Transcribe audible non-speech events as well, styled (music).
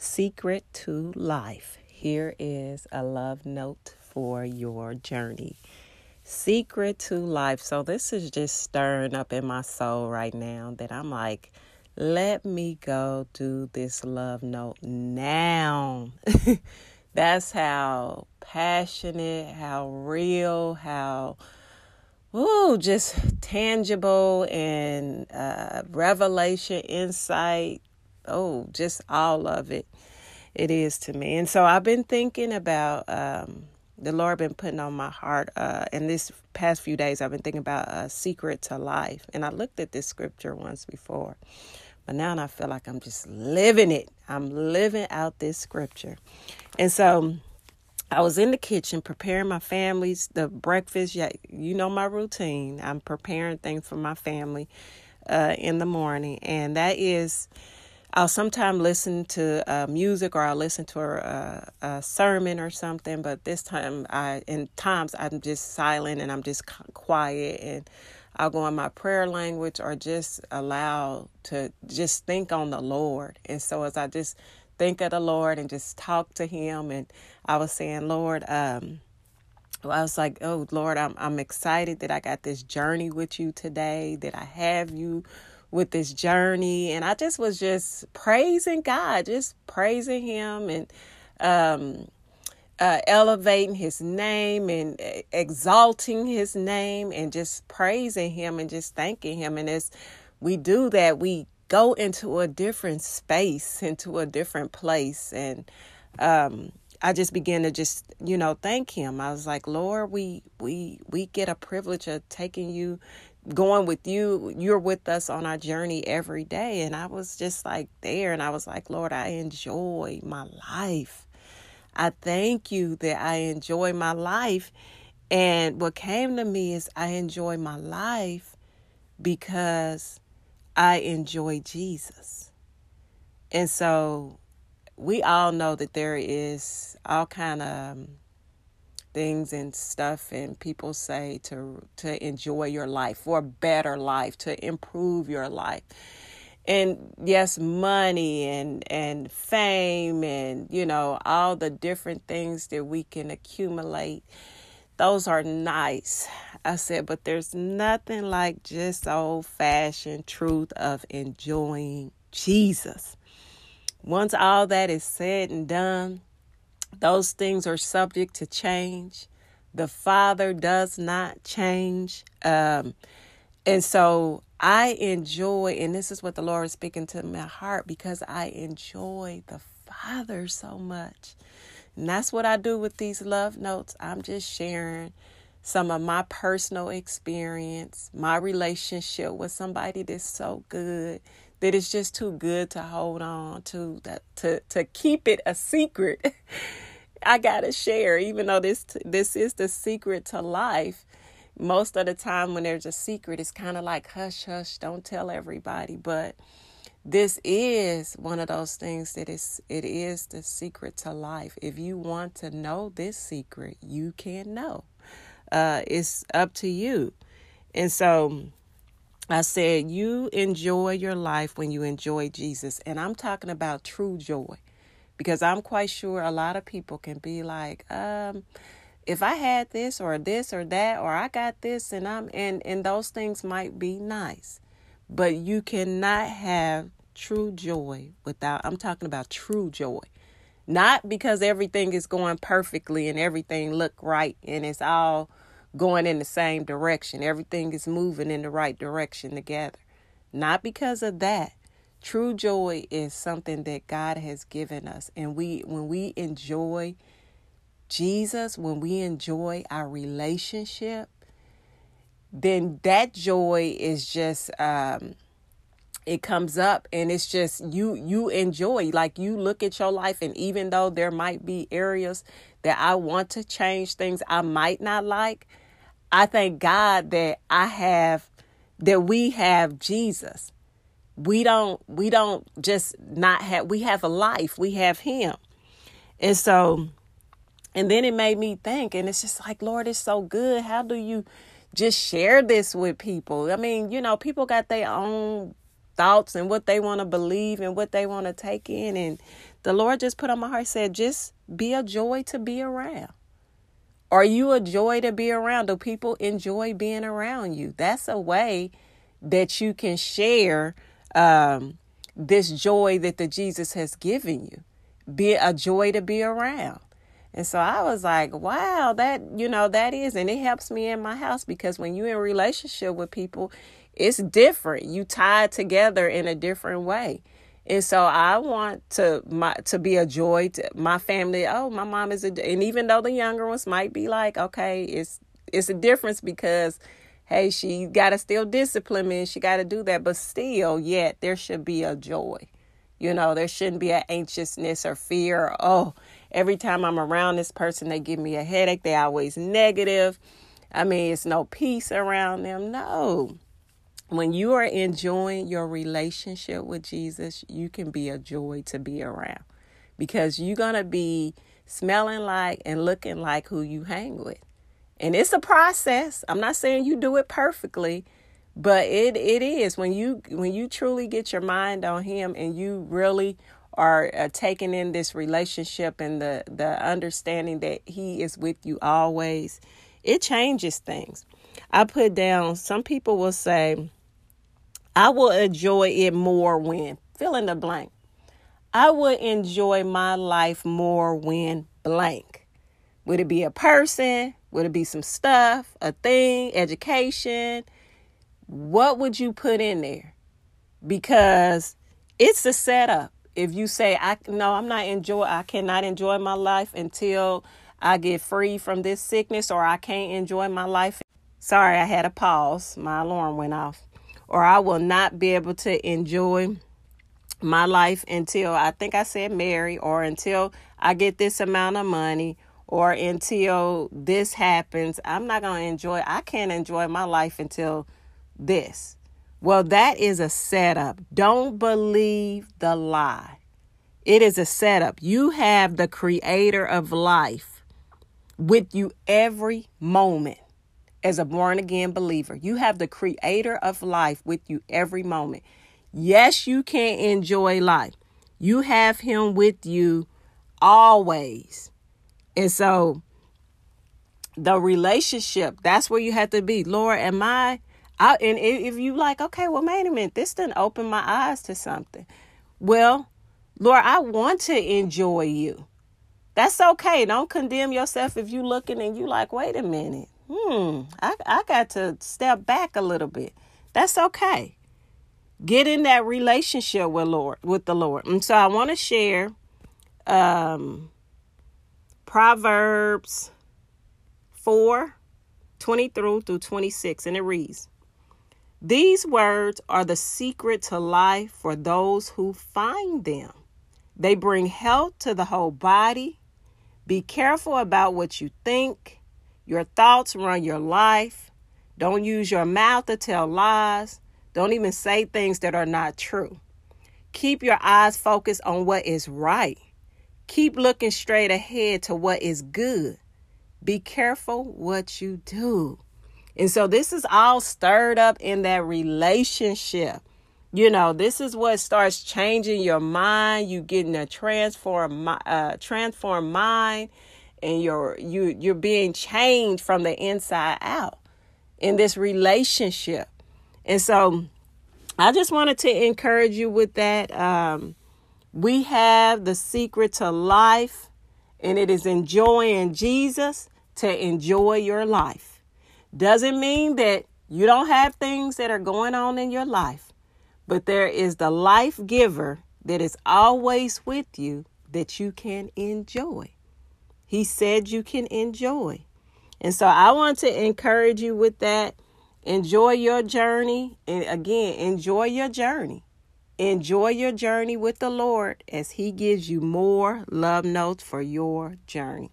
Secret to Life. Here is a love note for your journey. Secret to Life. So, this is just stirring up in my soul right now that I'm like, let me go do this love note now. (laughs) That's how passionate, how real, how ooh, just tangible and uh, revelation, insight, oh, just all of it. It is to me. And so I've been thinking about um, the Lord been putting on my heart. Uh, and this past few days, I've been thinking about a secret to life. And I looked at this scripture once before, but now I feel like I'm just living it. I'm living out this scripture. And so I was in the kitchen preparing my family's the breakfast. Yeah, you know my routine. I'm preparing things for my family uh, in the morning, and that is I'll sometimes listen to uh, music or I'll listen to a, a, sermon or something. But this time, I in times I'm just silent and I'm just quiet and I'll go in my prayer language or just allow to just think on the Lord. And so as I just think of the Lord and just talk to Him, and I was saying, Lord, um, well, I was like, oh Lord, I'm I'm excited that I got this journey with you today, that I have you with this journey and I just was just praising God, just praising him and um, uh, elevating his name and exalting his name and just praising him and just thanking him. And as we do that, we go into a different space, into a different place. And um, I just began to just, you know, thank him. I was like, Lord, we we we get a privilege of taking you going with you you're with us on our journey every day. And i was just like there and i was like lord i enjoy my life. I thank you that i enjoy my life. And what came to me is i enjoy my life because i enjoy jesus. And so we all know that there is all kind of um, things and stuff and people say to to enjoy your life for a better life to improve your life. And yes money and and fame and you know all the different things that we can accumulate those are nice i said but there's nothing like just old fashioned truth of enjoying jesus. Once all that is said and done those things are subject to change. The Father does not change. Um, and so I enjoy, and this is what the Lord is speaking to my heart because I enjoy the Father so much. And that's what I do with these love notes. I'm just sharing some of my personal experience, my relationship with somebody that's so good that it's just too good to hold on to that to to keep it a secret. (laughs) I gotta share, even though this this is the secret to life. Most of the time, when there's a secret, it's kind of like hush, hush, don't tell everybody. But this is one of those things that is it is the secret to life. If you want to know this secret, you can know. Uh, it's up to you. And so I said, you enjoy your life when you enjoy Jesus. And I'm talking about true joy. Because I'm quite sure a lot of people can be like, um, if I had this or this or that, or I got this and I'm, and, and those things might be nice. But you cannot have true joy without, I'm talking about true joy. Not because everything is going perfectly and everything look right and it's all going in the same direction. Everything is moving in the right direction together. Not because of that. True joy is something that God has given us. And we when we enjoy Jesus, when we enjoy our relationship, then that joy is just um it comes up and it's just you you enjoy like you look at your life and even though there might be areas that I want to change things I might not like I thank God that I have that we have Jesus. We don't we don't just not have we have a life. We have him. And so and then it made me think and it's just like Lord it's so good. How do you just share this with people? I mean, you know, people got their own thoughts and what they want to believe and what they want to take in. And the Lord just put on my heart, said, just be a joy to be around. Are you a joy to be around? Do people enjoy being around you? That's a way that you can share um, this joy that the Jesus has given you. Be a joy to be around. And so I was like, wow, that, you know, that is. And it helps me in my house because when you're in relationship with people, it's different. You tied together in a different way. And so I want to my to be a joy to my family. Oh, my mom is a and even though the younger ones might be like, okay, it's it's a difference because hey, she got to still discipline me and she got to do that, but still, yet there should be a joy. You know, there shouldn't be an anxiousness or fear. Or, oh, every time I'm around this person, they give me a headache. They always negative. I mean, it's no peace around them. No. When you are enjoying your relationship with Jesus, you can be a joy to be around because you're going to be smelling like and looking like who you hang with. And it's a process. I'm not saying you do it perfectly, but it it is when you when you truly get your mind on him and you really are uh, taking in this relationship and the the understanding that he is with you always it changes things. I put down some people will say i will enjoy it more when fill in the blank. I would enjoy my life more when blank. Would it be a person? Would it be some stuff? A thing? Education? What would you put in there? Because it's a setup if you say I no, I'm not enjoy I cannot enjoy my life until I get free from this sickness or I can't enjoy my life. Sorry, I had a pause. My alarm went off. Or I will not be able to enjoy my life until I think I said marry or until I get this amount of money or until this happens. I'm not going to enjoy I can't enjoy my life until this. Well, that is a setup. Don't believe the lie. It is a setup. You have the creator of life with you every moment as a born again believer. You have the creator of life with you every moment. Yes, you can enjoy life. You have him with you always. And so the relationship, that's where you have to be. Lord, am I I, and if you like, okay, well, wait a minute, this didn't open my eyes to something. Well, Lord, I want to enjoy you. That's okay. Don't condemn yourself if you're looking and you like, wait a minute. Hmm, I, I got to step back a little bit. That's okay. Get in that relationship with Lord with the Lord. And so I want to share um Proverbs 4, 20 through through 26, and it reads. These words are the secret to life for those who find them. They bring health to the whole body. Be careful about what you think. Your thoughts run your life. Don't use your mouth to tell lies. Don't even say things that are not true. Keep your eyes focused on what is right. Keep looking straight ahead to what is good. Be careful what you do. And so this is all stirred up in that relationship. You know, this is what starts changing your mind. You getting a transform uh transform mind and you're you you're being changed from the inside out in this relationship. And so I just wanted to encourage you with that. Um, we have the secret to life, and it is enjoying Jesus to enjoy your life. Doesn't mean that you don't have things that are going on in your life, but there is the life giver that is always with you that you can enjoy. He said you can enjoy. And so I want to encourage you with that. Enjoy your journey. And again, enjoy your journey. Enjoy your journey with the Lord as He gives you more love notes for your journey.